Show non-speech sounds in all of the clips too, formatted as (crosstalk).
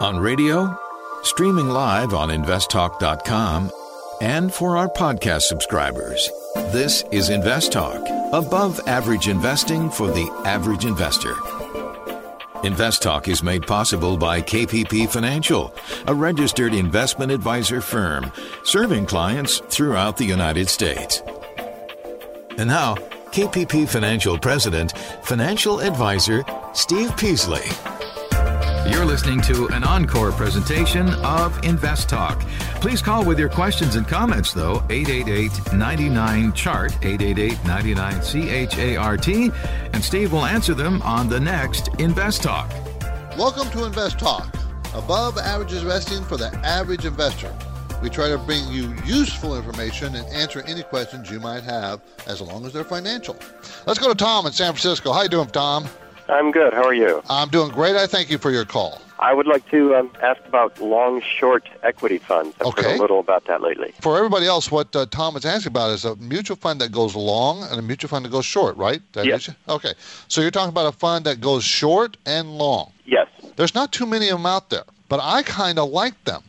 On radio, streaming live on investtalk.com, and for our podcast subscribers. This is Invest Talk, above average investing for the average investor. Invest Talk is made possible by KPP Financial, a registered investment advisor firm serving clients throughout the United States. And now, KPP Financial President, Financial Advisor Steve Peasley. You're listening to an encore presentation of Invest Talk. Please call with your questions and comments, though, 888 99 Chart, 888 99 CHART, and Steve will answer them on the next Invest Talk. Welcome to Invest Talk, above average investing for the average investor. We try to bring you useful information and answer any questions you might have as long as they're financial. Let's go to Tom in San Francisco. How you doing, Tom? I'm good. How are you? I'm doing great. I thank you for your call. I would like to um, ask about long short equity funds. I've Okay. heard a little about that lately. For everybody else, what uh, Tom is asking about is a mutual fund that goes long and a mutual fund that goes short, right? Yes. Okay. So you're talking about a fund that goes short and long. Yes. There's not too many of them out there, but I kind of like them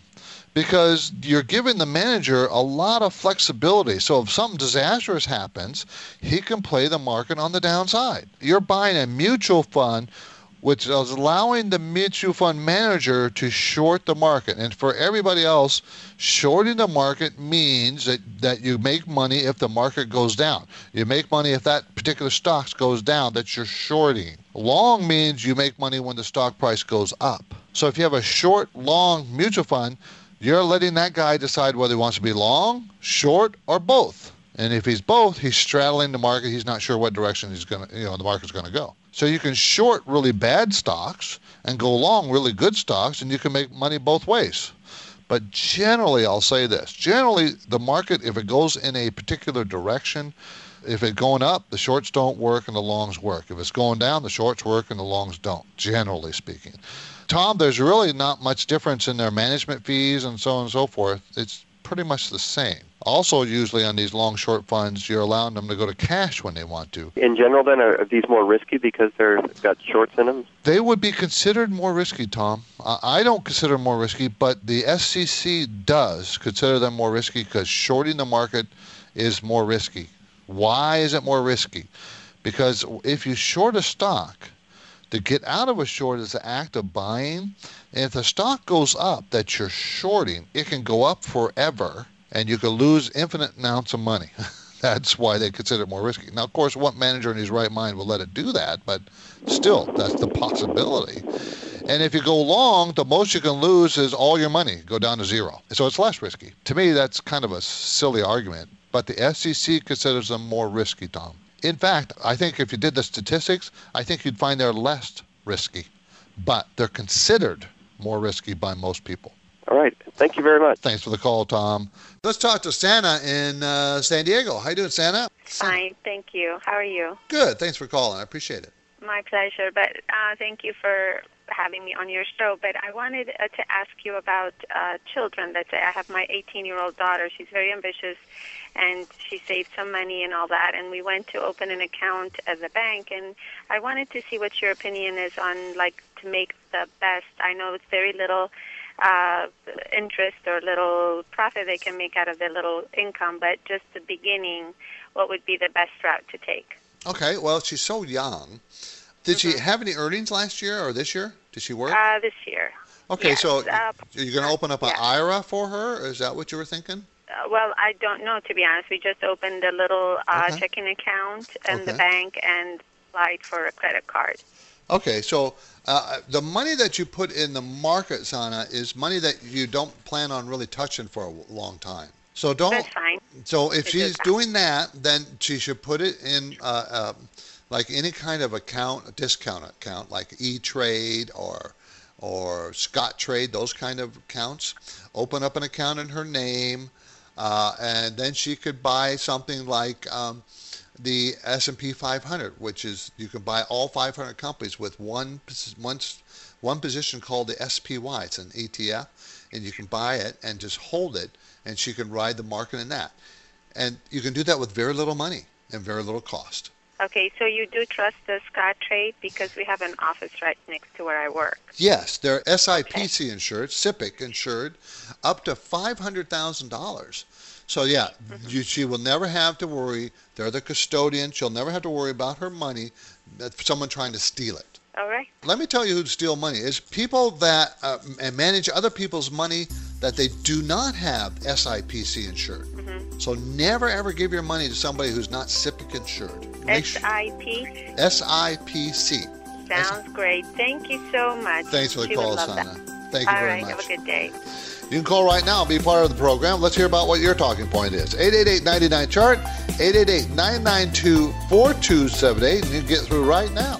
because you're giving the manager a lot of flexibility. So if something disastrous happens, he can play the market on the downside. You're buying a mutual fund which is allowing the mutual fund manager to short the market. And for everybody else, shorting the market means that, that you make money if the market goes down. You make money if that particular stock goes down that you're shorting. Long means you make money when the stock price goes up. So if you have a short, long mutual fund, you're letting that guy decide whether he wants to be long, short, or both. And if he's both, he's straddling the market. He's not sure what direction he's going to, you know, the market's going to go. So you can short really bad stocks and go long really good stocks, and you can make money both ways. But generally, I'll say this: generally, the market, if it goes in a particular direction, if it's going up, the shorts don't work and the longs work. If it's going down, the shorts work and the longs don't. Generally speaking. Tom, there's really not much difference in their management fees and so on and so forth. It's pretty much the same. Also, usually on these long short funds, you're allowing them to go to cash when they want to. In general, then, are, these more risky because they're got shorts in them? They would be considered more risky, Tom. I I don't consider them more risky, but the SEC does consider them more risky because shorting the market is more risky. Why is it more risky? Because if you short a stock, to get out of a short is the act of buying. And if the stock goes up that you're shorting, it can go up forever and you can lose infinite amounts of money. (laughs) That's why they consider it more risky. Now, of course, what manager in his right mind will let it do that? But still, that's the possibility. And if you go long, the most you can lose is all your money go down to zero. So it's less risky. To me, that's kind of a silly argument. But the SEC considers them more risky, Tom. In fact, I think if you did the statistics, I think you'd find they're less risky. But they're considered more risky by most people. All right. Thank you very much. Thanks for the call, Tom. Let's talk to Santa in uh, San Diego. How you doing, Santa? Fine, thank you. How are you? Good. Thanks for calling. I appreciate it. My pleasure. But uh, thank you for having me on your show. But I wanted uh, to ask you about uh, children. Let's say I have my 18-year-old daughter. She's very ambitious, and she saved some money and all that. And we went to open an account at the bank, and I wanted to see what your opinion is on like to make the best. I know it's very little uh, interest or little profit they can make out of their little income, but just the beginning, what would be the best route to take? Okay. Well, she's so young. Did she have any earnings last year or this year? Did she work? Uh, this year. okay. yes, so uh, you're going to open up an yeah. IRA for her? Is that what you were thinking? Uh, well, I don't know to be honest. We just opened a little uh, Okay. checking account in the bank and applied for a credit card. Okay, so uh, the money that you put in the market, Sana, is money that you don't plan on really touching for a long time. So don't. That's fine. So if It she's doing that, then she should put it in uh, uh, like any kind of account, a discount account, like E Trade or or Scottrade, those kind of accounts. Open up an account in her name, uh, and then she could buy something like um, the S&P 500, which is you can buy all 500 companies with one one one position called the SPY. It's an ETF, and you can buy it and just hold it, and she can ride the market in that. And you can do that with very little money and very little cost. Okay, so you do trust the Scottrade because we have an office right next to where I work. Yes, they're SIPC insured, SIPC insured, up to $500,000. So, yeah, you, she will never have to worry. They're the custodian. She'll never have to worry about her money, uh, someone trying to steal it. All right. Let me tell you who steal money is people that uh, manage other people's money that they do not have SIPC insured. So never ever give your money to somebody who's not SIPC insured. Su- SIPC. sounds great. Thank you so much. Thanks for the She call, Sana. that. Thank you All very right, much. have a good day. You can call right now, be part of the program. Let's hear about what your talking point is. 888-99 chart, 888-992-4278, and you can get through right now.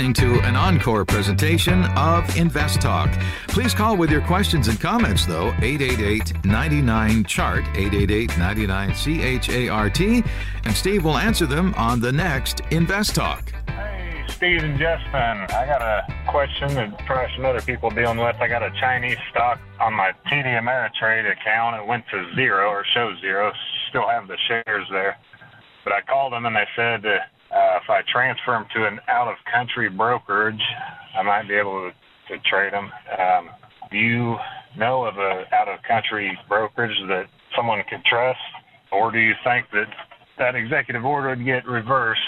Listening to an encore presentation of Invest Talk. Please call with your questions and comments, though, 888 99 Chart, 888 99 CHART, and Steve will answer them on the next Invest Talk. Hey, Steve and Justin. I got a question that probably some other people dealing with. I got a Chinese stock on my TD Ameritrade account. It went to zero or shows zero. Still have the shares there. But I called them and they said that uh, if I transfer them to an out-of-country brokerage, I might be able to, to trade them. Um, do you know of a out-of-country brokerage that someone could trust, or do you think that that executive order would get reversed?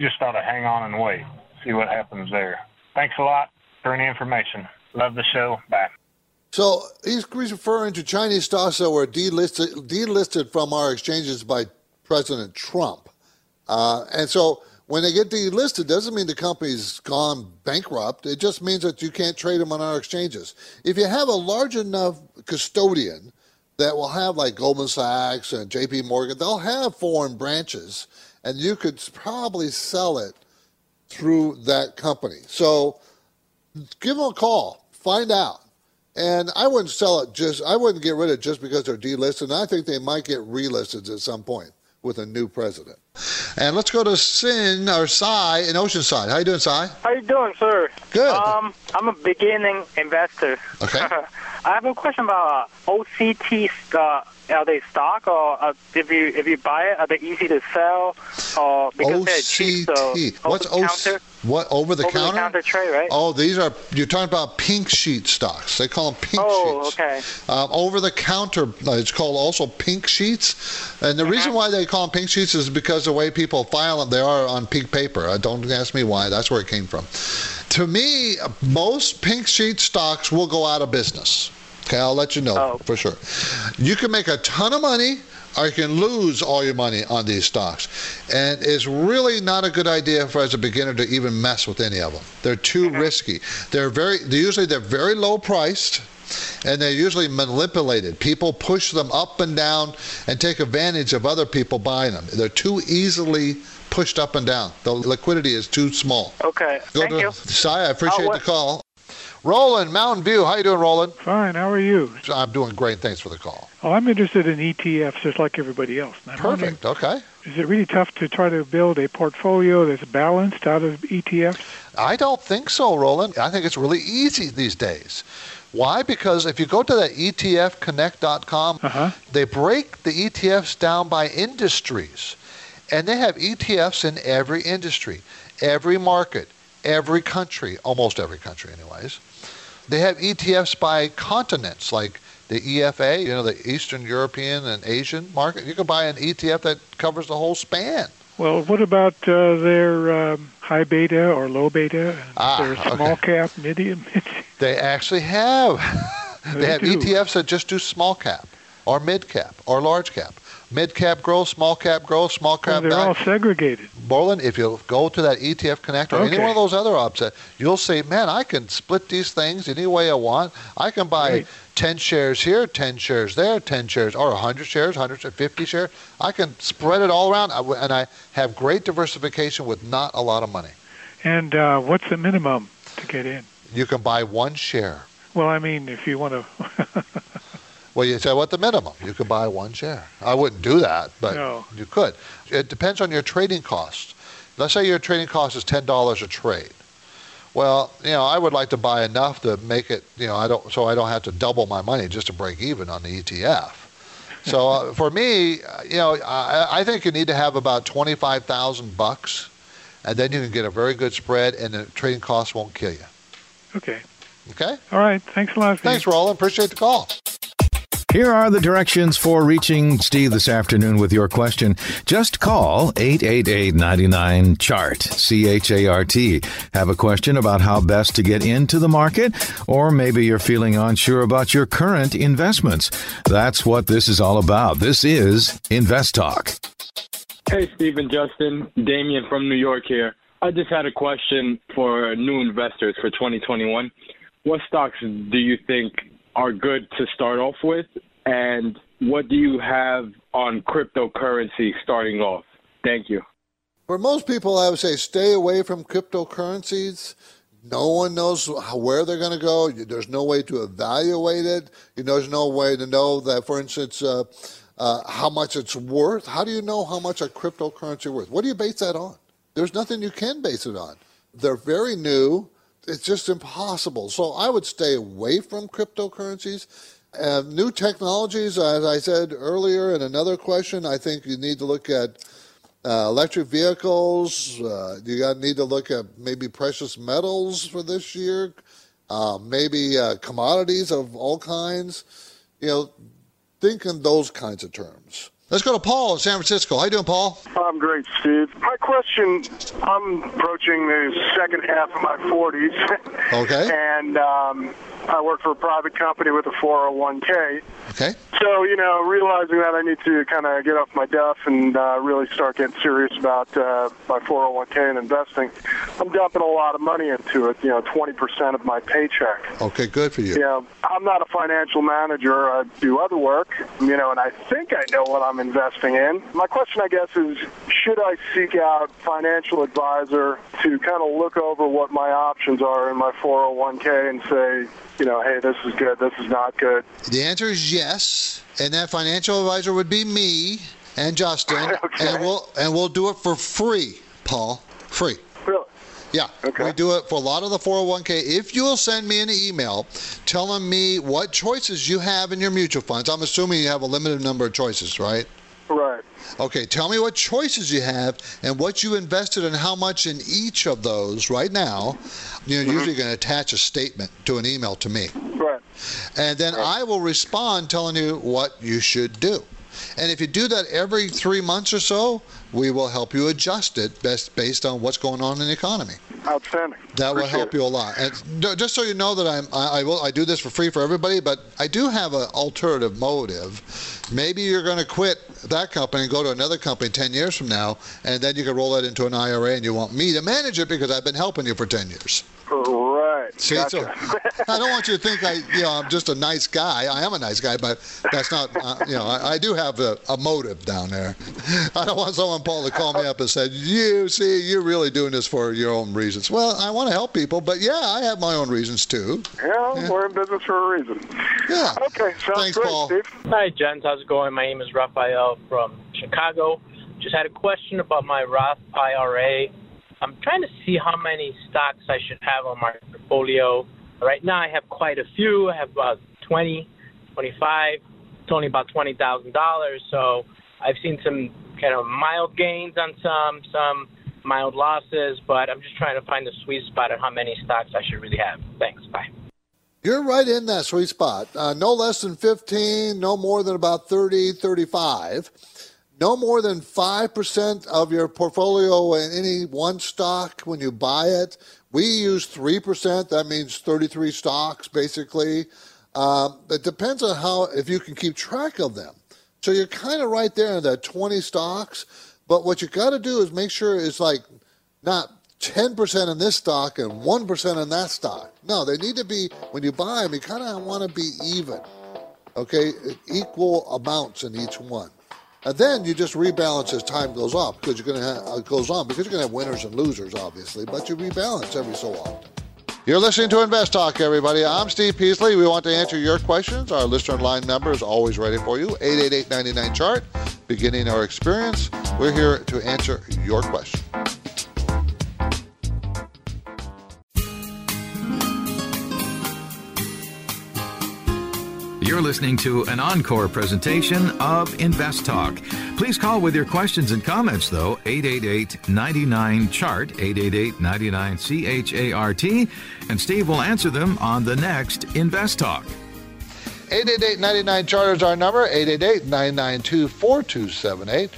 Just ought to hang on and wait, see what happens there. Thanks a lot for any information. Love the show. Bye. So he's referring to Chinese stocks that were delisted, delisted from our exchanges by President Trump. Uh, and so when they get delisted, doesn't mean the company's gone bankrupt. It just means that you can't trade them on our exchanges. If you have a large enough custodian that will have like Goldman Sachs and J.P. Morgan, they'll have foreign branches, and you could probably sell it through that company. So give them a call, find out. And I wouldn't sell it just, I wouldn't get rid of it just because they're delisted. I think they might get relisted at some point with a new president. And let's go to Sin or Cy in Oceanside. How you doing, Cy? How you doing, sir? Good. Um, I'm a beginning investor. Okay. (laughs) I have a question about uh, OCT. Uh, are they stock or uh, if you if you buy it, are they easy to sell? Or because they're cheap, so What's OCT. What's over the counter? What over the counter? tray, right? Oh, these are you're talking about pink sheet stocks. They call them pink sheets. Oh, sheets. okay. Um, over the counter, uh, it's called also pink sheets. And the Uh-huh. reason why they call them pink sheets is because the way people file them, they are on pink paper. Uh, don't ask me why. That's where it came from. To me, most pink sheet stocks will go out of business. Okay, I'll let you know Oh. for sure. You can make a ton of money or you can lose all your money on these stocks. And it's really not a good idea for as a beginner to even mess with any of them. They're too risky. They're very they usually they're very low priced and they're usually manipulated. People push them up and down and take advantage of other people buying them. They're too easily pushed up and down. The liquidity is too small. Okay. Go Thank to you. Cy, I appreciate Oh, the call. Roland, Mountain View. How you doing, Roland? Fine. How are you? I'm doing great. Thanks for the call. Oh, I'm interested in ETFs just like everybody else. And I'm wondering, Perfect. Okay. Is it really tough to try to build a portfolio that's balanced out of ETFs? I don't think so, Roland. I think it's really easy these days. Why? Because if you go to that ETFconnect.com, Uh-huh. they break the ETFs down by industries. And they have ETFs in every industry, every market, every country, almost every country, anyways. They have ETFs by continents, like the EFA, you know, the Eastern European and Asian market. You can buy an ETF that covers the whole span. Well, what about uh, their um, high beta or low beta? Ah, their small okay. cap, medium? (laughs) They actually have. they, They have do. ETFs that just do small cap or mid cap or large cap. Mid cap growth, small cap growth, small cap they're value. all segregated. Borland, if you go to that ETF connector, or any one of those other ops, uh, you'll see, man, I can split these things any way I want. I can buy Right. 10 shares here, 10 shares there, 10 shares, or 100 shares, 150 shares. I can spread it all around, and I have great diversification with not a lot of money. And uh, what's the minimum to get in? You can buy one share. Well, I mean, if you want to. (laughs) Well, you say what the minimum? You could buy one share. I wouldn't do that, but No. you could. It depends on your trading cost. Let's say your trading cost is ten dollars a trade. Well, you know, I would like to buy enough to make it, you know, I don't, so I don't have to double my money just to break even on the ETF. So uh, (laughs) for me, uh, you know, I, I think you need to have about twenty-five thousand bucks, and then you can get a very good spread, and the trading costs won't kill you. okay. Okay. All right. Thanks a lot. Thanks, Roland. Appreciate the call. Here are the directions for reaching Steve this afternoon with your question. Just call 888-99-CHART, C-H-A-R-T. Have a question about how best to get into the market, or maybe you're feeling unsure about your current investments. That's what this is all about. This is Invest Talk. Hey, Stephen, Justin, Damien from New York here. I just had a question for new investors for 2021. What stocks do you think are good to start off with, and what do you have on cryptocurrency starting off? Thank you. For most people, I would say stay away from cryptocurrencies. No one knows where they're going to go. There's no way to evaluate it. You know, there's no way to know that, for instance, uh, uh, how much it's worth. How do you know how much a cryptocurrency is worth? What do you base that on? There's nothing you can base it on. They're very new. It's just impossible. So I would stay away from cryptocurrencies. Uh, new technologies, as I said earlier in another question, I think you need to look at uh, electric vehicles. Uh, you got need to look at maybe precious metals for this year, uh, maybe uh, commodities of all kinds. You know, think in those kinds of terms. Let's go to Paul in San Francisco. How you doing, Paul? I'm great, Steve. My question I'm approaching the second half of my 40s. Okay. (laughs) and um, I work for a private company with a 401k. Okay. So, you know, realizing that I need to kind of get off my duff and uh, really start getting serious about uh, my 401k and investing, I'm dumping a lot of money into it, you know, 20% of my paycheck. Okay, good for you. You know, I'm not a financial manager. I do other work, you know, and I think I know what I'm investing in. My question, I guess, is should I seek out financial advisor to kind of look over what my options are in my 401k and say, you know, hey, this is good, this is not good. The answer is yes, and that financial advisor would be me and Justin, (laughs) and we'll and we'll do it for free, Paul, free. Really? Yeah, we do it for a lot of the 401k. If you will send me an email telling me what choices you have in your mutual funds, I'm assuming you have a limited number of choices, right? Right. Okay, tell me what choices you have and what you invested and how much in each of those right now. You're mm-hmm. usually going to attach a statement to an email to me. Right. And then I will respond telling you what you should do. And if you do that every three months or so, we will help you adjust it best based on what's going on in the economy. Outstanding. That will Appreciate help you a lot. And just so you know that I'm, I, I will, I do this for free for everybody, but I do have an alternative motive. Maybe you're going to quit that company and go to another company 10 years from now, and then you can roll that into an IRA, and you want me to manage it because I've been helping you for 10 years. Right. See, so I don't want you to think I, you know, I'm just a nice guy. I am a nice guy, but that's not, uh, you know, I, I do have a, a motive down there. (laughs) I don't want someone, Paul, to call me up and say, "You see, you're really doing this for your own reasons." Well, I want to help people, but yeah, I have my own reasons too. Yeah, we're in business for a reason. Yeah. Okay, sounds Thanks, great, Paul. Steve. Hi, gents. How's it going? My name is Raphael from Chicago. Just had a question about my Roth IRA. I'm trying to see how many stocks I should have on my portfolio. Right now, I have quite a few. I have about 20, 25. It's only about $20,000. So I've seen some kind of mild gains on some, some mild losses, but I'm just trying to find the sweet spot on how many stocks I should really have. Thanks. Bye. You're right in that sweet spot. Uh, no less than 15, no more than about 30, 35. No more than 5% of your portfolio in any one stock when you buy it. We use 3%. That means 33 stocks, basically. Um, it depends on how, if you can keep track of them. So you're kind of right there in that 20 stocks. But what you got to do is make sure it's like not 10% in this stock and 1% in that stock. No, they need to be, when you buy them, you kind of want to be even, okay? Equal amounts in each one. And then you just rebalance as time goes up because you're going to have, uh, goes on because you're going to have winners and losers, obviously, but you rebalance every so often. You're listening to Invest Talk, everybody. I'm Steve Peasley. We want to answer your questions. Our listener line number is always ready for you 888 99 chart. Beginning our experience, we're here to answer your question. You're listening to an encore presentation of Invest Talk. Please call with your questions and comments, though, 888 99 Chart, 888 99 C H A R T, and Steve will answer them on the next Invest Talk. 888 99 Chart is our number, 888 992 4278.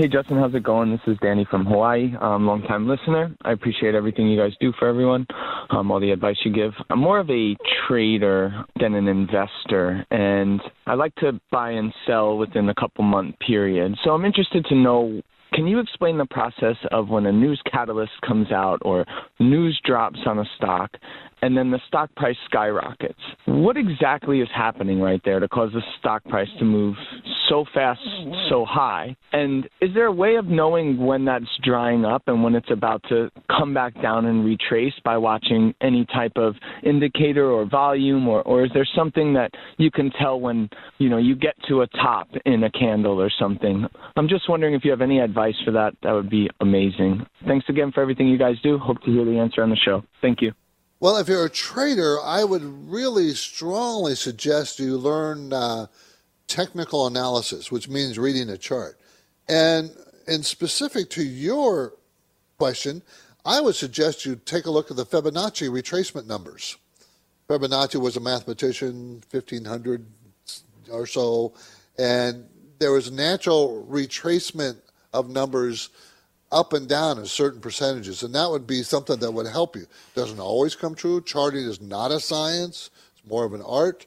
Hey, Justin, how's it going? This is Danny from Hawaii, um, longtime listener. I appreciate everything you guys do for everyone, um, all the advice you give. I'm more of a trader than an investor, and I like to buy and sell within a couple month period. So I'm interested to know can you explain the process of when a news catalyst comes out or news drops on a stock and then the stock price skyrockets? What exactly is happening right there to cause the stock price to move so fast, so high? And is there a way of knowing when that's drying up and when it's about to come back down and retrace by watching any type of indicator or volume or, or is there something that you can tell when, you know, you get to a top in a candle or something? I'm just wondering if you have any advice for that, that would be amazing. Thanks again for everything you guys do. Hope to hear the answer on the show. Thank you. Well, if you're a trader, I would really strongly suggest you learn uh, technical analysis, which means reading a chart. And in specific to your question, I would suggest you take a look at the Fibonacci retracement numbers. Fibonacci was a mathematician, 1500 or so, and there was natural retracement of numbers up and down in certain percentages, and that would be something that would help you. Doesn't always come true. Charting is not a science; it's more of an art.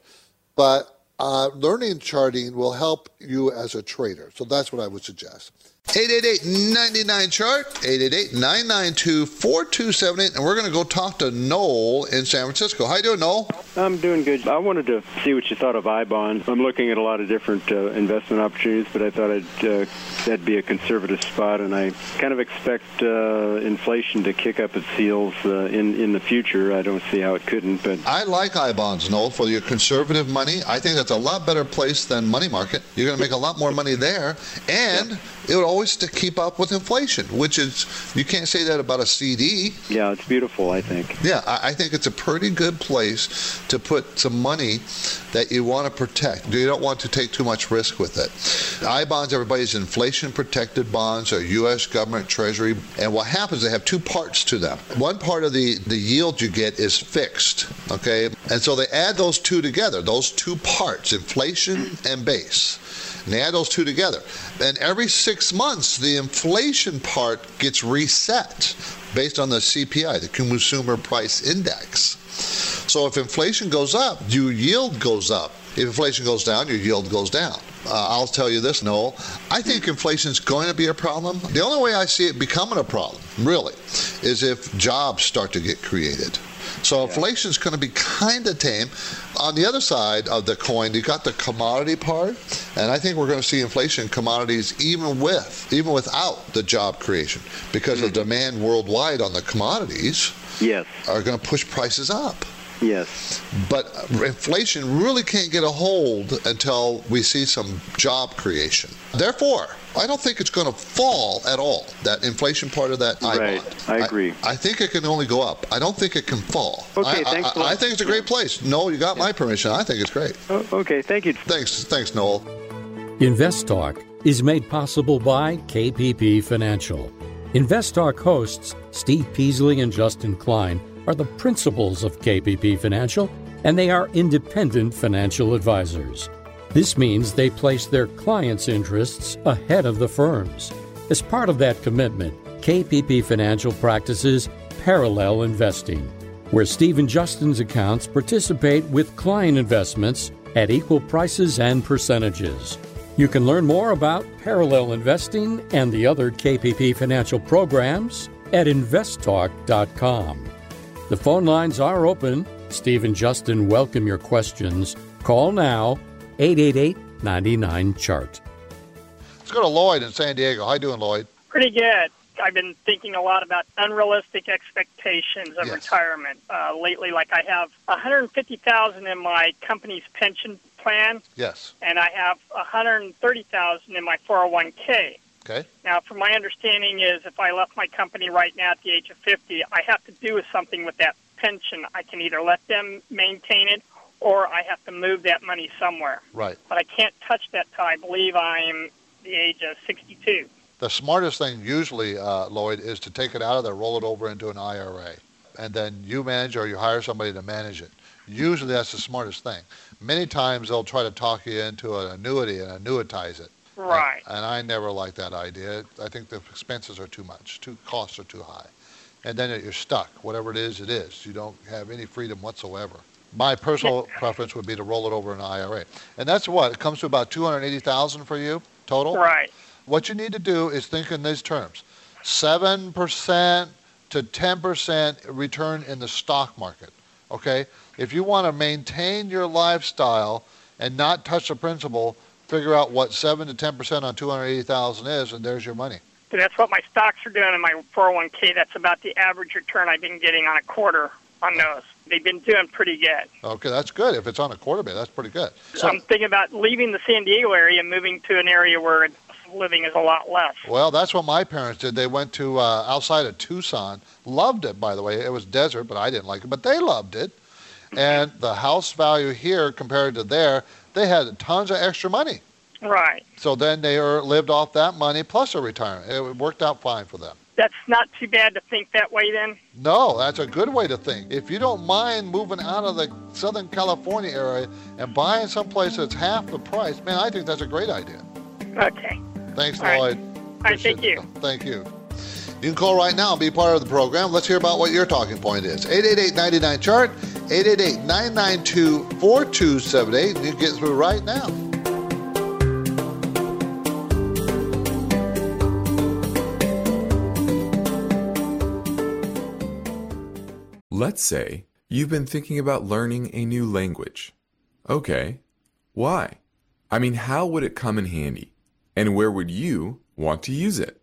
But uh, learning charting will help you as a trader. So that's what I would suggest. 888-99-CHART, 888-992-4278, and we're going to go talk to Noel in San Francisco. How you doing, Noel? I'm doing good. I wanted to see what you thought of I-bonds. I'm looking at a lot of different uh, investment opportunities, but I thought I'd, uh, that'd be a conservative spot, and I kind of expect uh, inflation to kick up its heels uh, in, in the future. I don't see how it couldn't, but... I like I-bonds, Noel, for your conservative money. I think that's a lot better place than money market. You're going to make a lot more money there, and... Yeah it would always to keep up with inflation, which is you can't say that about a CD. Yeah, it's beautiful. I think. Yeah, I, I think it's a pretty good place to put some money that you want to protect. You don't want to take too much risk with it. I bonds, everybody's inflation protected bonds are U.S. government treasury, and what happens? They have two parts to them. One part of the the yield you get is fixed. Okay, and so they add those two together. Those two parts, inflation and base and add those two together. And every six months, the inflation part gets reset based on the CPI, the Consumer Price Index. So if inflation goes up, your yield goes up. If inflation goes down, your yield goes down. Uh, I'll tell you this, Noel. I think inflation is going to be a problem. The only way I see it becoming a problem, really, is if jobs start to get created. So inflation is going to be kind of tame. On the other side of the coin, you got the commodity part, and I think we're going to see inflation in commodities even with even without the job creation because mm-hmm. the demand worldwide on the commodities yes. are going to push prices up. Yes. But inflation really can't get a hold until we see some job creation. Therefore, I don't think it's going to fall at all. That inflation part of that right. I agree. I, I, think it can only go up. I don't think it can fall. Okay, I, thanks. I, I, think it's a great place. Noel, you got yeah. my permission. I think it's great. Oh, okay, thank you. Thanks, thanks, Noel. Invest Talk is made possible by KPP Financial. InvestTalk hosts Steve Peasley and Justin Klein are the principals of KPP Financial, and they are independent financial advisors. This means they place their clients' interests ahead of the firm's. As part of that commitment, KPP Financial practices parallel investing, where Steve and Justin's accounts participate with client investments at equal prices and percentages. You can learn more about parallel investing and the other KPP financial programs at investtalk.com. The phone lines are open. Steve and Justin welcome your questions. Call now 888 99 Chart. Let's go to Lloyd in San Diego. How you doing, Lloyd? Pretty good. I've been thinking a lot about unrealistic expectations of Yes. retirement uh, lately. Like I have 150,000 in my company's pension plan, Yes. and I have 130,000 in my 401k. Okay. Now, from my understanding, is if I left my company right now at the age of 50, I have to do something with that pension. I can either let them maintain it, or I have to move that money somewhere. Right. But I can't touch that till I believe I'm the age of 62. The smartest thing usually, uh, Lloyd, is to take it out of there, roll it over into an IRA, and then you manage or you hire somebody to manage it. Usually that's the smartest thing. Many times they'll try to talk you into an annuity and annuitize it. Right. And I never like that idea. I think the expenses are too much, too costs are too high. And then you're stuck. Whatever it is, it is. You don't have any freedom whatsoever. My personal (laughs) preference would be to roll it over in an IRA. And that's what? It comes to about 280,000 for you total? Right. What you need to do is think in these terms. 7% to 10% return in the stock market. Okay? If you want to maintain your lifestyle and not touch the principal, figure out what 7 to 10% on 280,000 is and there's your money. So that's what my stocks are doing in my 401k. That's about the average return I've been getting on a quarter on those. They've been doing pretty good. Okay, that's good. If it's on a quarter base, that's pretty good. So, I'm thinking about leaving the San Diego area and moving to an area where living is a lot less. well, that's what my parents did. They went to uh, outside of Tucson. Loved it, by the way. It was desert, but I didn't like it. But they loved it. And the house value here compared to there, they had tons of extra money. Right. So then they er, lived off that money plus a retirement. It worked out fine for them. That's not too bad to think that way then. No, that's a good way to think. If you don't mind moving out of the Southern California area and buying someplace that's half the price, man, I think that's a great idea. Okay. Thanks, All right. Lloyd. All right, thank you. Thank you. You can call right now and be part of the program. Let's hear about what your talking point is. 888 chart 888 992 4278. You can get through right now. Let's say you've been thinking about learning a new language. Okay, why? I mean, how would it come in handy? And where would you want to use it?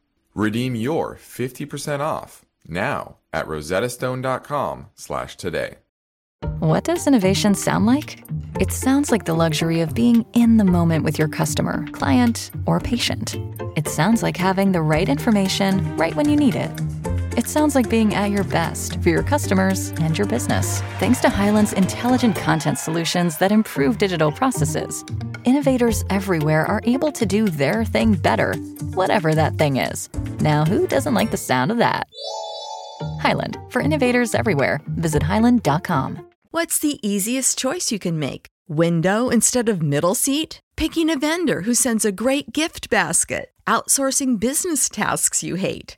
Redeem your 50% off now at rosettastone.com slash today. What does innovation sound like? It sounds like the luxury of being in the moment with your customer, client, or patient. It sounds like having the right information right when you need it. It sounds like being at your best for your customers and your business, thanks to Hyland's intelligent content solutions that improve digital processes. Innovators everywhere are able to do their thing better, whatever that thing is. Now, who doesn't like the sound of that? Hyland, for innovators everywhere, visit hyland.com. What's the easiest choice you can make? Window instead of middle seat? Picking a vendor who sends a great gift basket? Outsourcing business tasks you hate?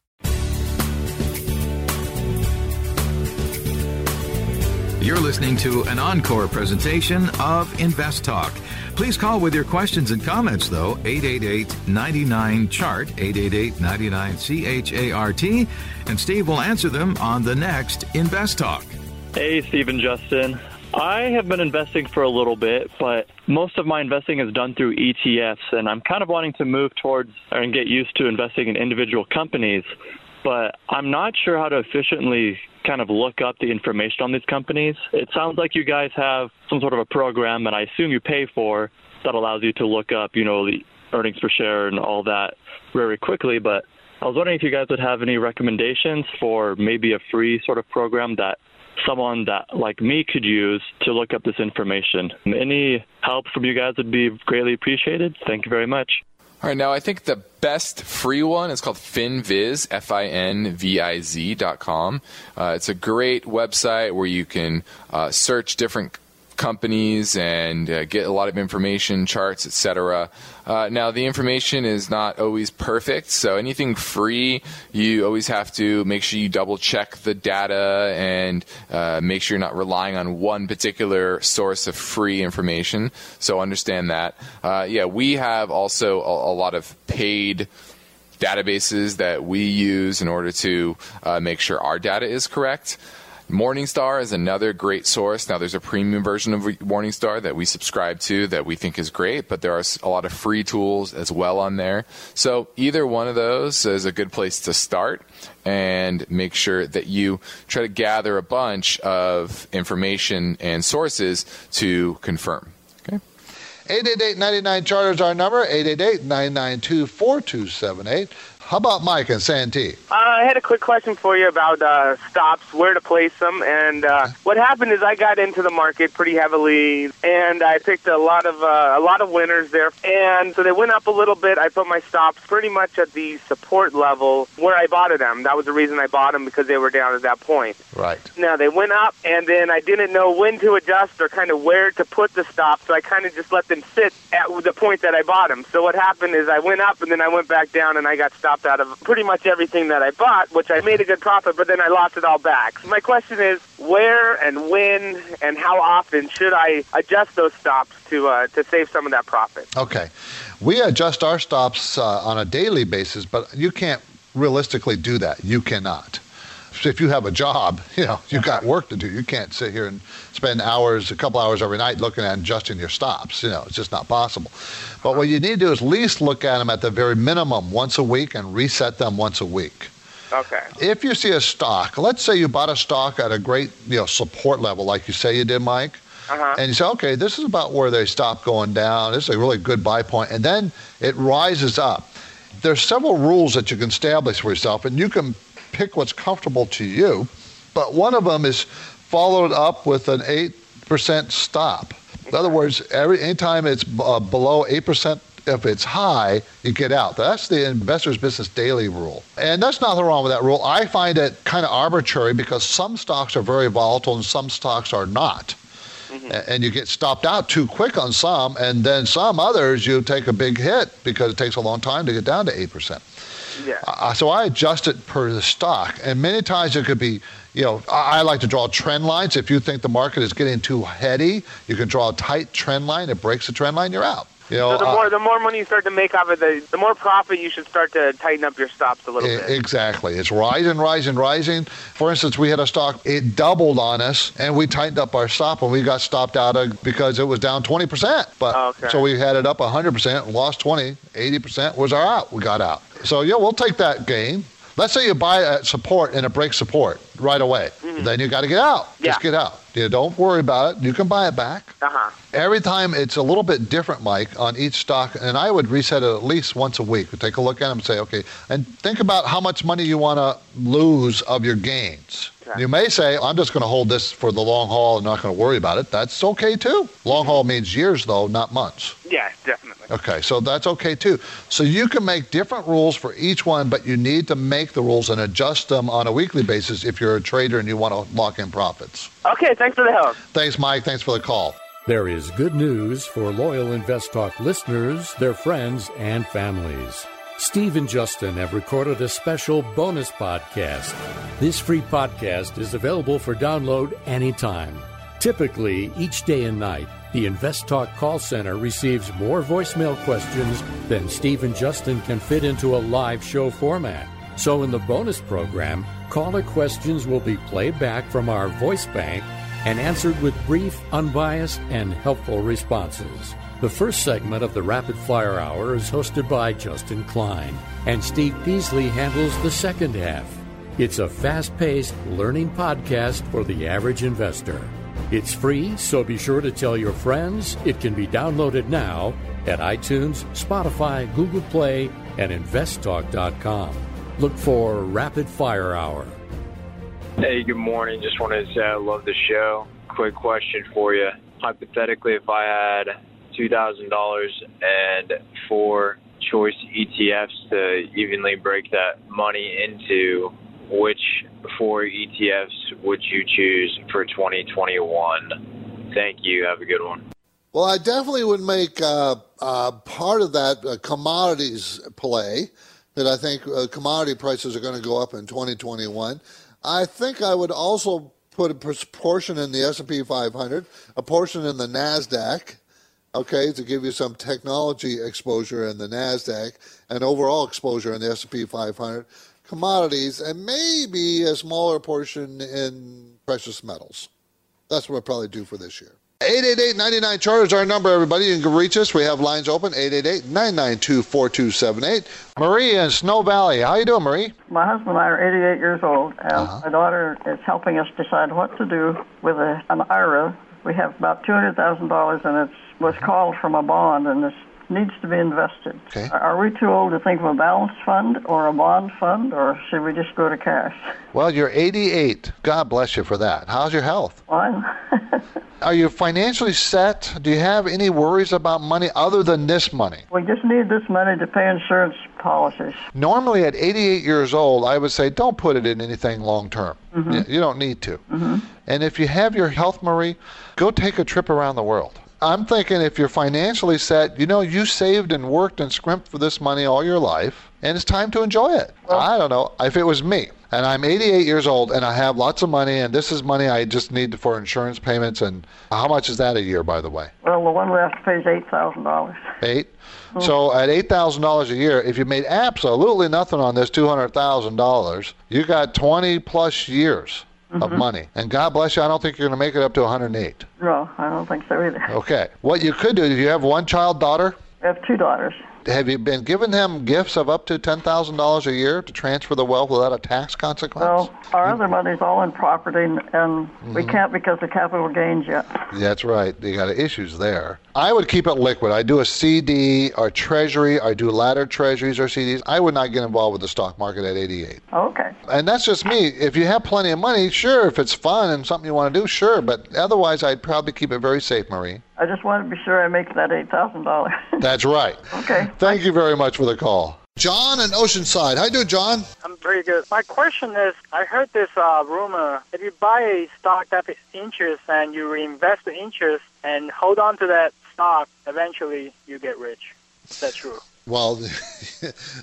You're listening to an encore presentation of Invest Talk. Please call with your questions and comments, though, 888 99 Chart, 888 99 CHART, and Steve will answer them on the next Invest Talk. Hey, Steve and Justin. I have been investing for a little bit, but most of my investing is done through ETFs, and I'm kind of wanting to move towards and get used to investing in individual companies. But I'm not sure how to efficiently kind of look up the information on these companies. It sounds like you guys have some sort of a program, and I assume you pay for that allows you to look up, you know, the earnings per share and all that very quickly. But I was wondering if you guys would have any recommendations for maybe a free sort of program that someone that like me could use to look up this information. Any help from you guys would be greatly appreciated. Thank you very much. All right, now I think the best free one is called FinViz, F I N V I Z dot com. Uh, it's a great website where you can uh, search different companies and uh, get a lot of information, charts, etc. Uh, now, the information is not always perfect, so anything free, you always have to make sure you double check the data and uh, make sure you're not relying on one particular source of free information. So, understand that. Uh, yeah, we have also a, a lot of paid databases that we use in order to uh, make sure our data is correct. Morningstar is another great source. Now, there's a premium version of Morningstar that we subscribe to that we think is great, but there are a lot of free tools as well on there. So, either one of those is a good place to start and make sure that you try to gather a bunch of information and sources to confirm. Okay. 888-99 Charter is our number, 888-992-4278. How about Mike and Santee? Uh, I had a quick question for you about uh, stops, where to place them, and uh, what happened is I got into the market pretty heavily, and I picked a lot of uh, a lot of winners there, and so they went up a little bit. I put my stops pretty much at the support level where I bought them. That was the reason I bought them because they were down at that point. Right. Now they went up, and then I didn't know when to adjust or kind of where to put the stop, so I kind of just let them sit at the point that I bought them. So what happened is I went up, and then I went back down, and I got stopped out of pretty much everything that I bought, which I made a good profit, but then I lost it all back. So my question is, where and when and how often should I adjust those stops to uh, to save some of that profit? Okay. We adjust our stops uh, on a daily basis, but you can't realistically do that. You cannot. If you have a job, (laughs) you know, you've got work to do. You can't sit here and spend hours, a couple hours every night looking at adjusting your stops. You know, it's just not possible. But what you need to do is at least look at them at the very minimum once a week and reset them once a week. Okay. If you see a stock, let's say you bought a stock at a great, you know, support level, like you say you did, Mike, Uh-huh. and you say, okay, this is about where they stop going down. This is a really good buy point, and then it rises up. There's several rules that you can establish for yourself, and you can pick what's comfortable to you. But one of them is followed up with an eight percent stop. In other words, every anytime it's uh, below eight percent If it's high, you get out. That's the investor's business daily rule. And that's nothing wrong with that rule. I find it kind of arbitrary because some stocks are very volatile and some stocks are not. A- And you get stopped out too quick on some, and then some others you take a big hit because it takes a long time to get down to 8%. Yeah. Uh, so I adjust it per the stock, and many times it could be, you know, I, I like to draw trend lines. If you think the market is getting too heady, you can draw a tight trend line. It breaks the trend line, you're out. You know, So the uh, more the more money you start to make off of the the more profit you should start to tighten up your stops a little E- bit. Exactly. It's rising, rising, rising. For instance, we had a stock, it doubled on us, and we tightened up our stop, and we got stopped out of because it was down 20%. But Okay. So we had it up 100%, lost 20, 80% was our out. We got out. So, yeah, we'll take that gain. Let's say you buy at support and it breaks support right away. Then you got to get out. Mm-hmm. Yeah. Just get out. You don't worry about it. You can buy it back. Uh huh. Every time it's a little bit different, Mike, on each stock, and I would reset it at least once a week. Take a look at them and say, okay, and think about how much money you want to lose of your gains. You may say, I'm just going to hold this for the long haul and not going to worry about it. That's okay too. Long haul means years, though, not months. Yeah, definitely. Okay, so that's okay too. So you can make different rules for each one, but you need to make the rules and adjust them on a weekly basis if you're a trader and you want to lock in profits. Okay, thanks for the help. Thanks, Mike. Thanks for the call. There is good news for loyal Invest Talk listeners, their friends, and families. Steve and Justin have recorded a special bonus podcast. This free podcast is available for download anytime. Typically, each day and night, the Invest Talk call center receives more voicemail questions than Steve and Justin can fit into a live show format. So, in the bonus program, caller questions will be played back from our voice bank and answered with brief, unbiased, and helpful responses. The first segment of the Rapid Fire Hour is hosted by Justin Klein, and Steve Peasley handles the second half. It's a fast paced learning podcast for the average investor. It's free, so be sure to tell your friends. It can be downloaded now at iTunes, Spotify, Google Play, and investtalk.com. Look for Rapid Fire Hour. Hey, good morning. Just wanted to say I love the show. Quick question for you. Hypothetically, if I had $2,000 and four choice ETFs to evenly break that money into, which four ETFs would you choose for 2021? Thank you. Have a good one. Well, I definitely would make uh, uh, part of that uh, commodities play. That I think uh, commodity prices are going to go up in 2021. I think I would also put a portion in the S&P 500, a portion in the Nasdaq, okay, to give you some technology exposure in the Nasdaq and overall exposure in the S&P 500, commodities, and maybe a smaller portion in precious metals. That's what I'll probably do for this year. 888-99 chart is our number, everybody. You can reach us. We have lines open, 888-992-4278. Marie in Snow Valley. How you doing, Marie? My husband and I are 88 years old, and uh-huh. my daughter is helping us decide what to do with a, an IRA. We have about $200,000, and it was called from a bond, and this needs to be invested. Okay. Are- we too old to think of a balanced fund or a bond fund, or should we just go to cash? Well, you're 88. God bless you for that. How's your health? Fine. (laughs) Are you financially set? Do you have any worries about money other than this money? we just need this money to pay insurance policies. Normally, at 88 years old, I would say don't put it in anything long term. Mhm. You- don't need to. hmm And if you have your health, Marie, go take a trip around the world. I'm thinking if you're financially set, you know, you saved and worked and scrimped for this money all your life, and it's time to enjoy it. I don't know. If it was me, and I'm 88 years old, and I have lots of money, and this is money I just need for insurance payments, and how much is that a year, by the way? Well, the one we have to pay is $8,000. Eight. Hmm. So at eight thousand dollars a year, if you made absolutely nothing on this two hundred thousand dollars, you got twenty plus years of Mhm. money. And God bless you, I don't think you're going to make it up to 108. No, I don't think so either. Okay. What you could do, do you have one child daughter? We have two daughters. Have you been giving them gifts of up to ten thousand dollars a year to transfer the wealth without a tax consequence? Well, our other money's all in property, and, and we mm-hmm. can't because of capital gains yet. That's right. You got issues there. I would keep it liquid. I do a CD or treasury. I do ladder treasuries or CDs. I would not get involved with the stock market at 88. Okay. And that's just me. If you have plenty of money, sure. If it's fun and something you want to do, sure. But otherwise, I'd probably keep it very safe, Marie. I just want to be sure I make that eight thousand dollars. (laughs) That's right. Okay. Thank you very much for the call. John in Oceanside. How you doing, John? I'm pretty good. My question is, I heard this uh, rumor: if you buy a stock that is interest and you reinvest the interest and hold on to that stock, eventually you get rich. Is that true? Well, (laughs)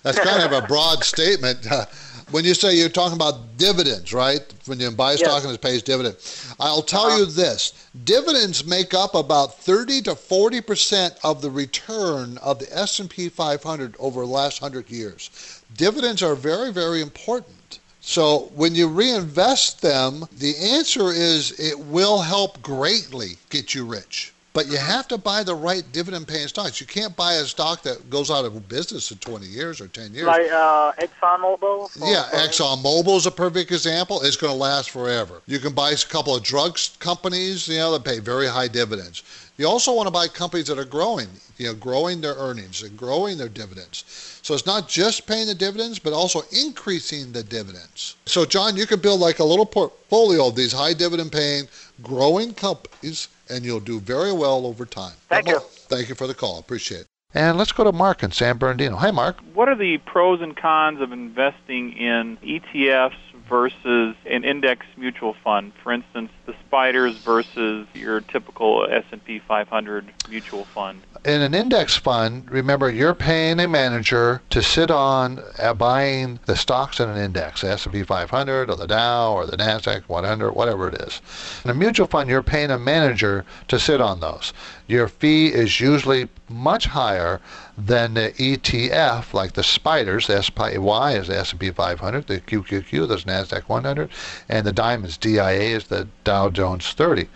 that's kind of a broad statement. Uh, when you say you're talking about dividends, right? When you buy a stock Yes. and it pays dividend, I'll tell you this: dividends make up about 30 to 40 percent of the return of the S&P 500 over the last hundred years. Dividends are very, very important. So when you reinvest them, the answer is it will help greatly get you rich. But you have to buy the right dividend paying stocks. You can't buy a stock that goes out of business in 20 years or 10 years. Like uh, ExxonMobil? Yeah, ExxonMobil is a perfect example. It's going to last forever. You can buy a couple of drugs companies, you know, that pay very high dividends. You also want to buy companies that are growing, you know, growing their earnings and growing their dividends. So it's not just paying the dividends, but also increasing the dividends. So, John, you could build like a little portfolio of these high dividend paying, growing companies, and you'll do very well over time. Thank you. Thank you for the call. Appreciate it. And let's go to Mark in San Bernardino. Hi, Mark. What are the pros and cons of investing in ETFs versus an index mutual fund? For instance, the spiders versus your typical S&P 500 mutual fund. In an index fund, remember you're paying a manager to sit on uh, buying the stocks in an index, the S&P 500 or the Dow or the Nasdaq 100, whatever it is. In a mutual fund, you're paying a manager to sit on those. Your fee is usually much higher than the ETF, like the spiders. The SPY is the S&P 500, the QQQ, that's Nasdaq 100, and the diamonds DIA is the Dow Jones 30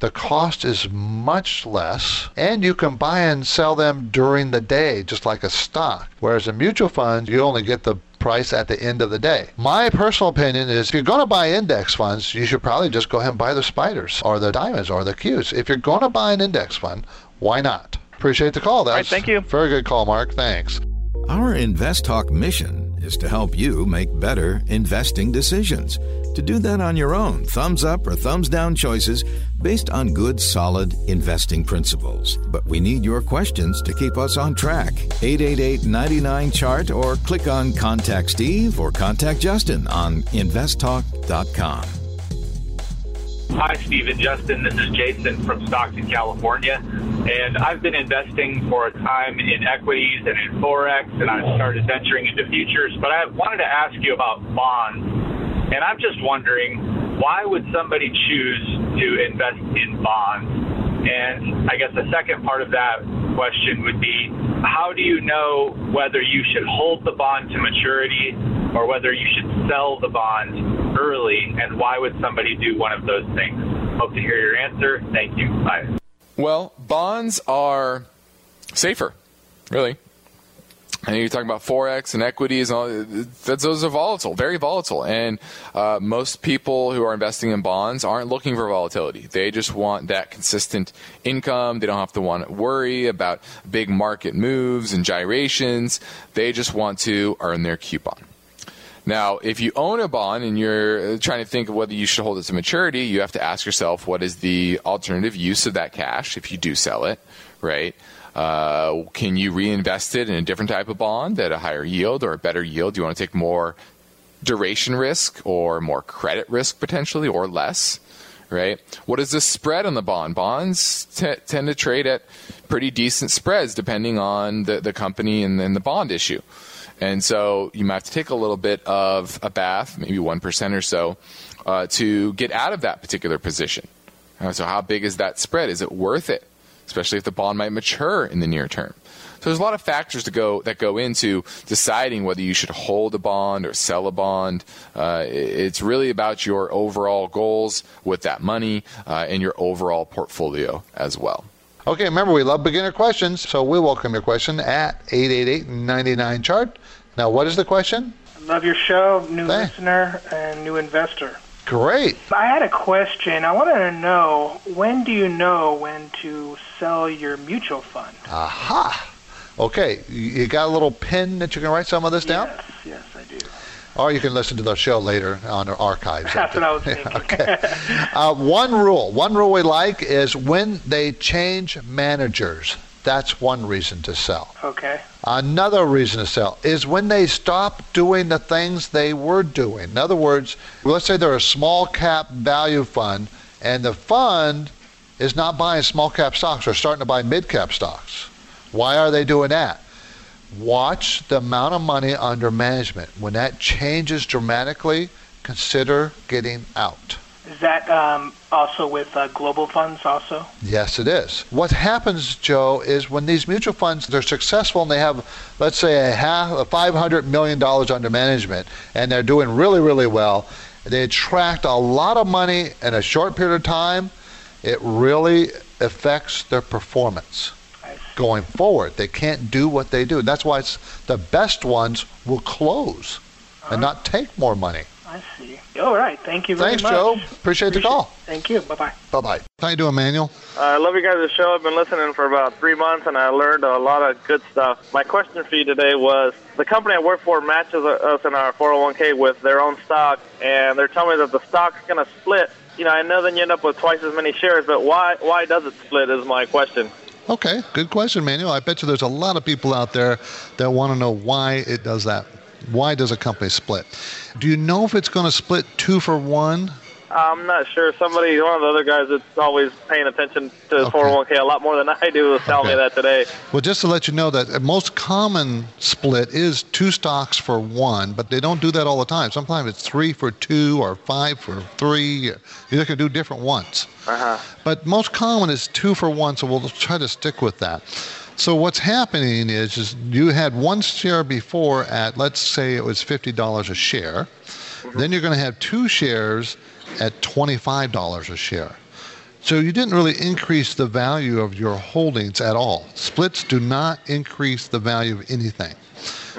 the cost is much less, and you can buy and sell them during the day, just like a stock. Whereas a mutual fund, you only get the price at the end of the day. My personal opinion is if you're going to buy index funds, you should probably just go ahead and buy the spiders or the diamonds or the Qs. If you're going to buy an index fund, why not? Appreciate the call. That's thank you. Very good call, Mark. Thanks. Our Invest Talk mission is to help you make better investing decisions. To do that on your own, thumbs up or thumbs down choices based on good, solid investing principles. But we need your questions to keep us on track. 888 99 Chart or click on Contact Steve or Contact Justin on investtalk.com. Hi, Steve and Justin. This is Jason from Stockton, California. And I've been investing for a time in equities and in Forex, and I've started venturing into futures. But I wanted to ask you about bonds. And I'm just wondering why would somebody choose to invest in bonds? And I guess the second part of that question would be how do you know whether you should hold the bond to maturity or whether you should sell the bond early? And why would somebody do one of those things? Hope to hear your answer. Thank you. Bye. Well, bonds are safer, really. And you're talking about forex and equities, and all that's, those are volatile, very volatile. And uh, most people who are investing in bonds aren't looking for volatility. They just want that consistent income. They don't have to want to worry about big market moves and gyrations. They just want to earn their coupon. Now, if you own a bond and you're trying to think of whether you should hold it to maturity, you have to ask yourself what is the alternative use of that cash if you do sell it, right? Uh, can you reinvest it in a different type of bond at a higher yield or a better yield? Do you want to take more duration risk or more credit risk potentially or less? Right? What is the spread on the bond? Bonds t- tend to trade at pretty decent spreads depending on the, the company and, and the bond issue. And so you might have to take a little bit of a bath, maybe 1% or so, uh, to get out of that particular position. Uh, so, how big is that spread? Is it worth it? Especially if the bond might mature in the near term. So there's a lot of factors to go that go into deciding whether you should hold a bond or sell a bond. Uh, it's really about your overall goals with that money uh, and your overall portfolio as well. Okay, remember we love beginner questions, so we welcome your question at 888-99-chart. Now, what is the question? Love your show, new listener and new investor. Great. I had a question. I wanted to know when do you know when to sell your mutual fund? Aha. Okay, you you got a little pen that you can write some of this down? Yes, Yes, I do. Or you can listen to the show later on our archives. (laughs) That's what I was (laughs) thinking. okay. Uh, one rule, one rule we like is when they change managers. That's one reason to sell. Okay. Another reason to sell is when they stop doing the things they were doing. In other words, let's say they're a small cap value fund and the fund is not buying small cap stocks, they're starting to buy mid cap stocks. Why are they doing that? Watch the amount of money under management. When that changes dramatically, consider getting out. Is that um, also with uh, global funds also? Yes, it is. What happens, Joe, is when these mutual funds they're successful and they have, let's say, a half, a five hundred million dollars under management, and they're doing really, really well. They attract a lot of money in a short period of time. It really affects their performance going forward. They can't do what they do. That's why it's the best ones will close and not take more money. I see. All right. Thank you very much. Thanks, much. Joe. Appreciate the call. Thank you. Bye bye. Bye bye. How you doing, Manuel? Uh, I love you guys' show. I've been listening for about three months, and I learned a lot of good stuff. My question for you today was: the company I work for matches us in our 401k with their own stock, and they're telling me that the stock's going to split. You know, I know then you end up with twice as many shares, but why why does it split? Is my question. Okay, good question, Manuel. I bet you there's a lot of people out there that want to know why it does that. Why does a company split? Do you know if it's going to split two for one? I'm not sure. Somebody, one of the other guys that's always paying attention to 401k a lot more than I do, was telling me that today. Well, just to let you know that the most common split is two stocks for one, but they don't do that all the time. Sometimes it's three for two or five for three. You can do different ones. Uh huh. But most common is two for one, so we'll try to stick with that. So what's happening is, is you had one share before at let's say it was fifty dollars a share. Then you're going to have two shares at twenty-five dollars a share. So you didn't really increase the value of your holdings at all. Splits do not increase the value of anything.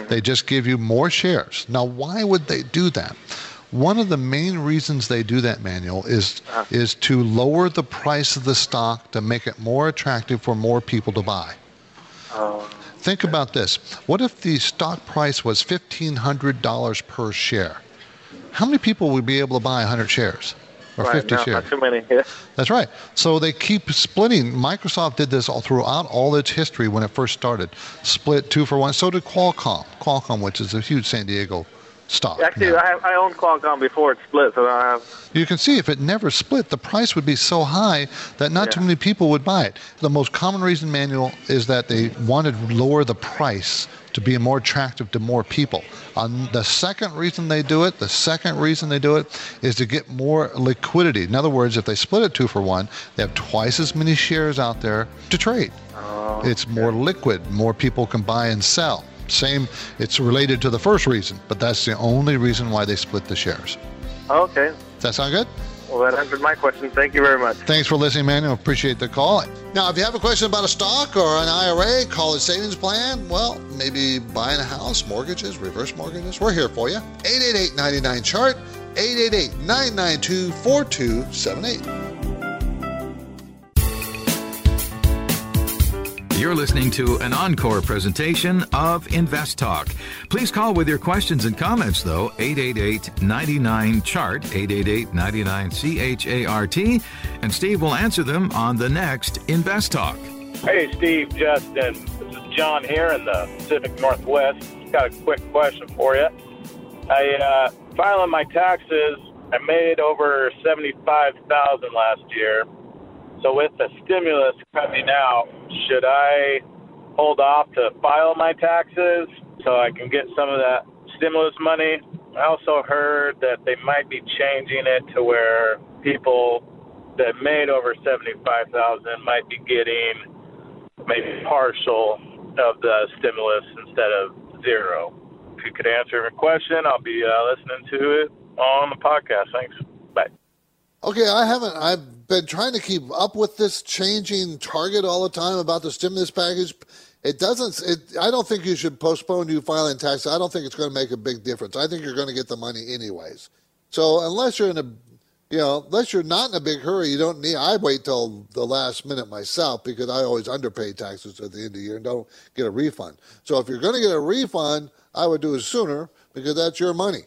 They just give you more shares. Now, why would they do that? One of the main reasons they do that, Manuel, is uh-huh. is to lower the price of the stock to make it more attractive for more people to buy. Oh. Think about this. What if the stock price was $1,500 per share? How many people would be able to buy 100 shares or right, 50 no, shares? Not too many. Yeah. That's right. So they keep splitting. Microsoft did this all throughout all its history when it first started. Split two for one. So did Qualcomm. Qualcomm, which is a huge San Diego stock. Actually, I, have, I owned Qualcomm before it split, so I have. You can see if it never split, the price would be so high that not too many people would buy it. The most common reason, Manuel, is that they wanted to lower the price to be more attractive to more people. Um, the second reason they do it, the second reason they do it, is to get more liquidity. In other words, if they split it two for one, they have twice as many shares out there to trade. It's more liquid. More people can buy and sell. Same, it's related to the first reason, but that's the only reason why they split the shares. Okay. Does that sound good? Well, that answered my question. Thank you very much. Thanks for listening, Manuel. Appreciate the call. Now, if you have a question about a stock or an IRA, college savings plan, well, maybe buying a house, mortgages, reverse mortgages, we're here for you. 888 99 chart, 888 992 4278. You're listening to an encore presentation of Invest Talk. Please call with your questions and comments, though, 888 99 Chart, 888 99 CHART, and Steve will answer them on the next Invest Talk. Hey, Steve, Justin. This is John here in the Pacific Northwest. Got a quick question for you. I uh, filing my taxes. I made over seventy-five thousand last year. So with the stimulus coming out, should I hold off to file my taxes so I can get some of that stimulus money? I also heard that they might be changing it to where people that made over seventy-five thousand might be getting maybe partial of the stimulus instead of zero. If you could answer my question, I'll be uh, listening to it on the podcast. Thanks. Okay, I haven't. I've been trying to keep up with this changing target all the time about the stimulus package. It doesn't. It, I don't think you should postpone you filing taxes. I don't think it's going to make a big difference. I think you're going to get the money anyways. So unless you're in a, you know, unless you're not in a big hurry, you don't need. I wait till the last minute myself because I always underpay taxes at the end of the year and don't get a refund. So if you're going to get a refund, I would do it sooner because that's your money.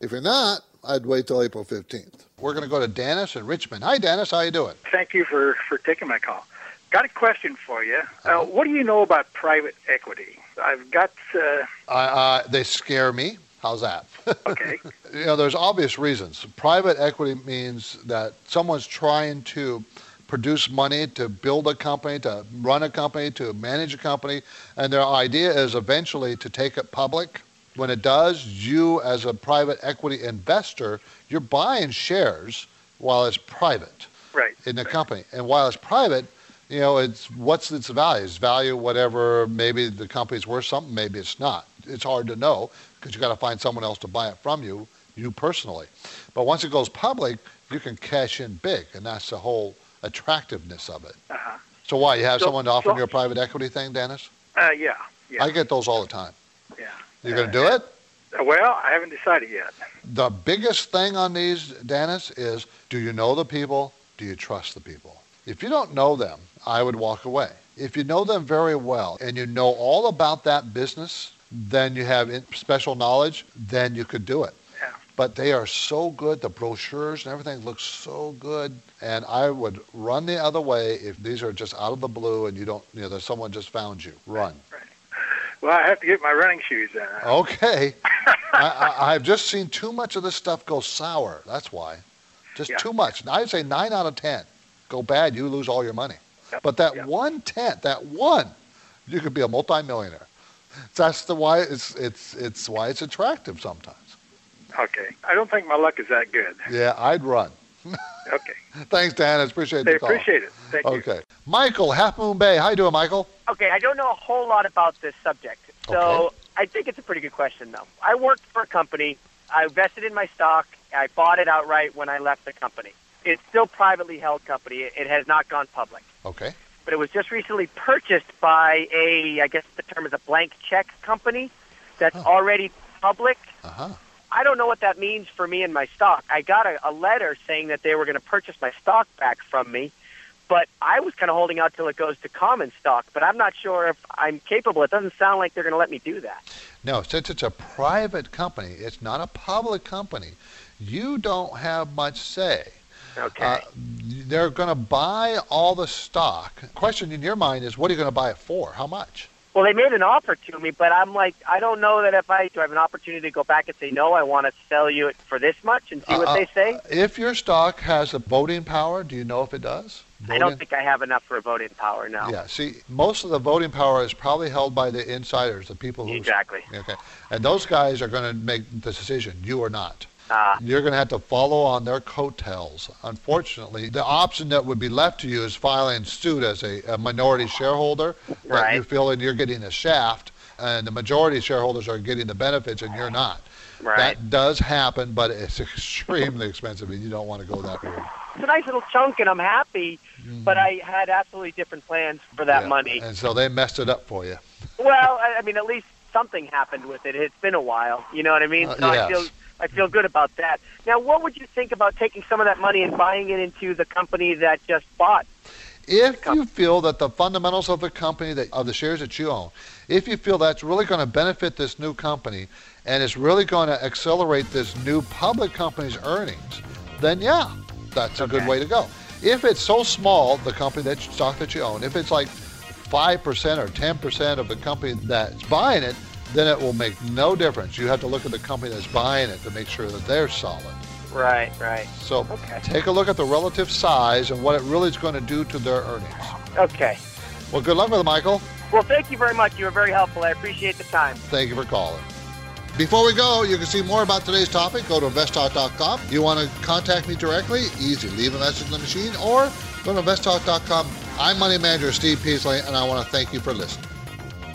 If you're not, I'd wait till April 15th. We're going to go to Dennis in Richmond. Hi, Dennis. How you doing? Thank you for, for taking my call. Got a question for you. Uh, what do you know about private equity? I've got. Uh, Uh, uh, they scare me. How's that? (laughs) Okay. you know, there's obvious reasons. Private equity means that someone's trying to produce money to build a company, to run a company, to manage a company, and their idea is eventually to take it public. When it does, you as a private equity investor, you're buying shares while it's private right. in the company. And while it's private, you know, it's what's its value? It's value whatever. Maybe the company's worth something. Maybe it's not. It's hard to know because you got to find someone else to buy it from you, you personally. But once it goes public, you can cash in big, and that's the whole attractiveness of it. Uh-huh. So why you have So- someone to offer so- you a private equity thing, Dennis? Uh, yeah. Yeah. I get those all the time. Yeah. You gonna do it? Well, I haven't decided yet. The biggest thing on these, Dennis, is do you know the people? Do you trust the people? If you don't know them, I would walk away. If you know them very well and you know all about that business, then you have special knowledge, then you could do it. But they are so good. The brochures and everything looks so good. And I would run the other way if these are just out of the blue and you don't, you know, there's someone just found you. Run. Well, I have to get my running shoes then. Okay. (laughs) I, I, I've just seen too much of this stuff go sour. That's why. Just Yeah. too much. I'd say nine out of ten go bad. You lose all your money. But that one tenth, that one, you could be a multimillionaire. That's the why it's it's it's why it's attractive sometimes. Okay. I don't think my luck is that good. Yeah, I'd run. (laughs) Okay. Thanks, Dan. I appreciate I the call. appreciate it. Thank you. Okay, Michael, Half Moon Bay. How you doing, Michael? Okay, I don't know a whole lot about this subject, so Okay. I think it's a pretty good question, though. I worked for a company. I invested in my stock. I bought it outright when I left the company. It's still privately held company. It it has not gone public, Okay. but it was just recently purchased by a, I guess the term is a blank check company that's already public. Uh huh. I don't know what that means for me and my stock. I got a, a letter saying that they were going to purchase my stock back from me, but I was kind of holding out till it goes to common stock. But I'm not sure if I'm capable. It doesn't sound like they're going to let me do that. No, since it's a private company, it's not a public company. You don't have much say. Okay. Uh, they're going to buy all the stock. Question in your mind is, what are you going to buy it for? How much? Well, they made an offer to me, but I'm like, I don't know that if I do I have an opportunity to go back and say no, I want to sell you it for this much and see what Uh, they say. If your stock has a voting power, do you know if it does? I don't think I have enough for a voting power now. Yeah, see, most of the voting power is probably held by the insiders, the people who. Exactly. Okay. And those guys are going to make the decision. You are not. Ah. You're going to have to follow on their coattails. Unfortunately, the option that would be left to you is filing suit as a, a minority shareholder. That Right. you feel and you're getting a shaft, and the majority shareholders are getting the benefits, and you're not. Right. That does happen, but it's (laughs) extremely expensive, and you don't want to go that route. It's a nice little chunk, and I'm happy. But I had absolutely different plans for that Mm-hmm. Yeah. money. And so they messed it up for you. Well, I, I mean, at least something happened with it. It's been a while. You know what I mean? Uh, so I yes. feel I feel good about that. Now, what would you think about taking some of that money and buying it into the company that just bought? If you feel that the fundamentals of the company that of the shares that you own, if you feel that's really going to benefit this new company and it's really going to accelerate this new public company's earnings, then yeah, that's a good way to go. If it's so small, the company that stock that you own, if it's like five percent or ten percent of the company that's buying it, then it will make no difference. You have to look at the company that's buying it to make sure that they're solid. Right, right. So take a look at the relative size and what it really is going to do to their earnings. Okay. Well, good luck with it, Michael. Well, thank you very much. You were very helpful. I appreciate the time. Thank you for calling. Before we go, you can see more about today's topic. Go to investtalk.com. You want to contact me directly? Easy. Leave a message in the machine or go to investtalk.com. I'm Money Manager Steve Peasley, and I want to thank you for listening.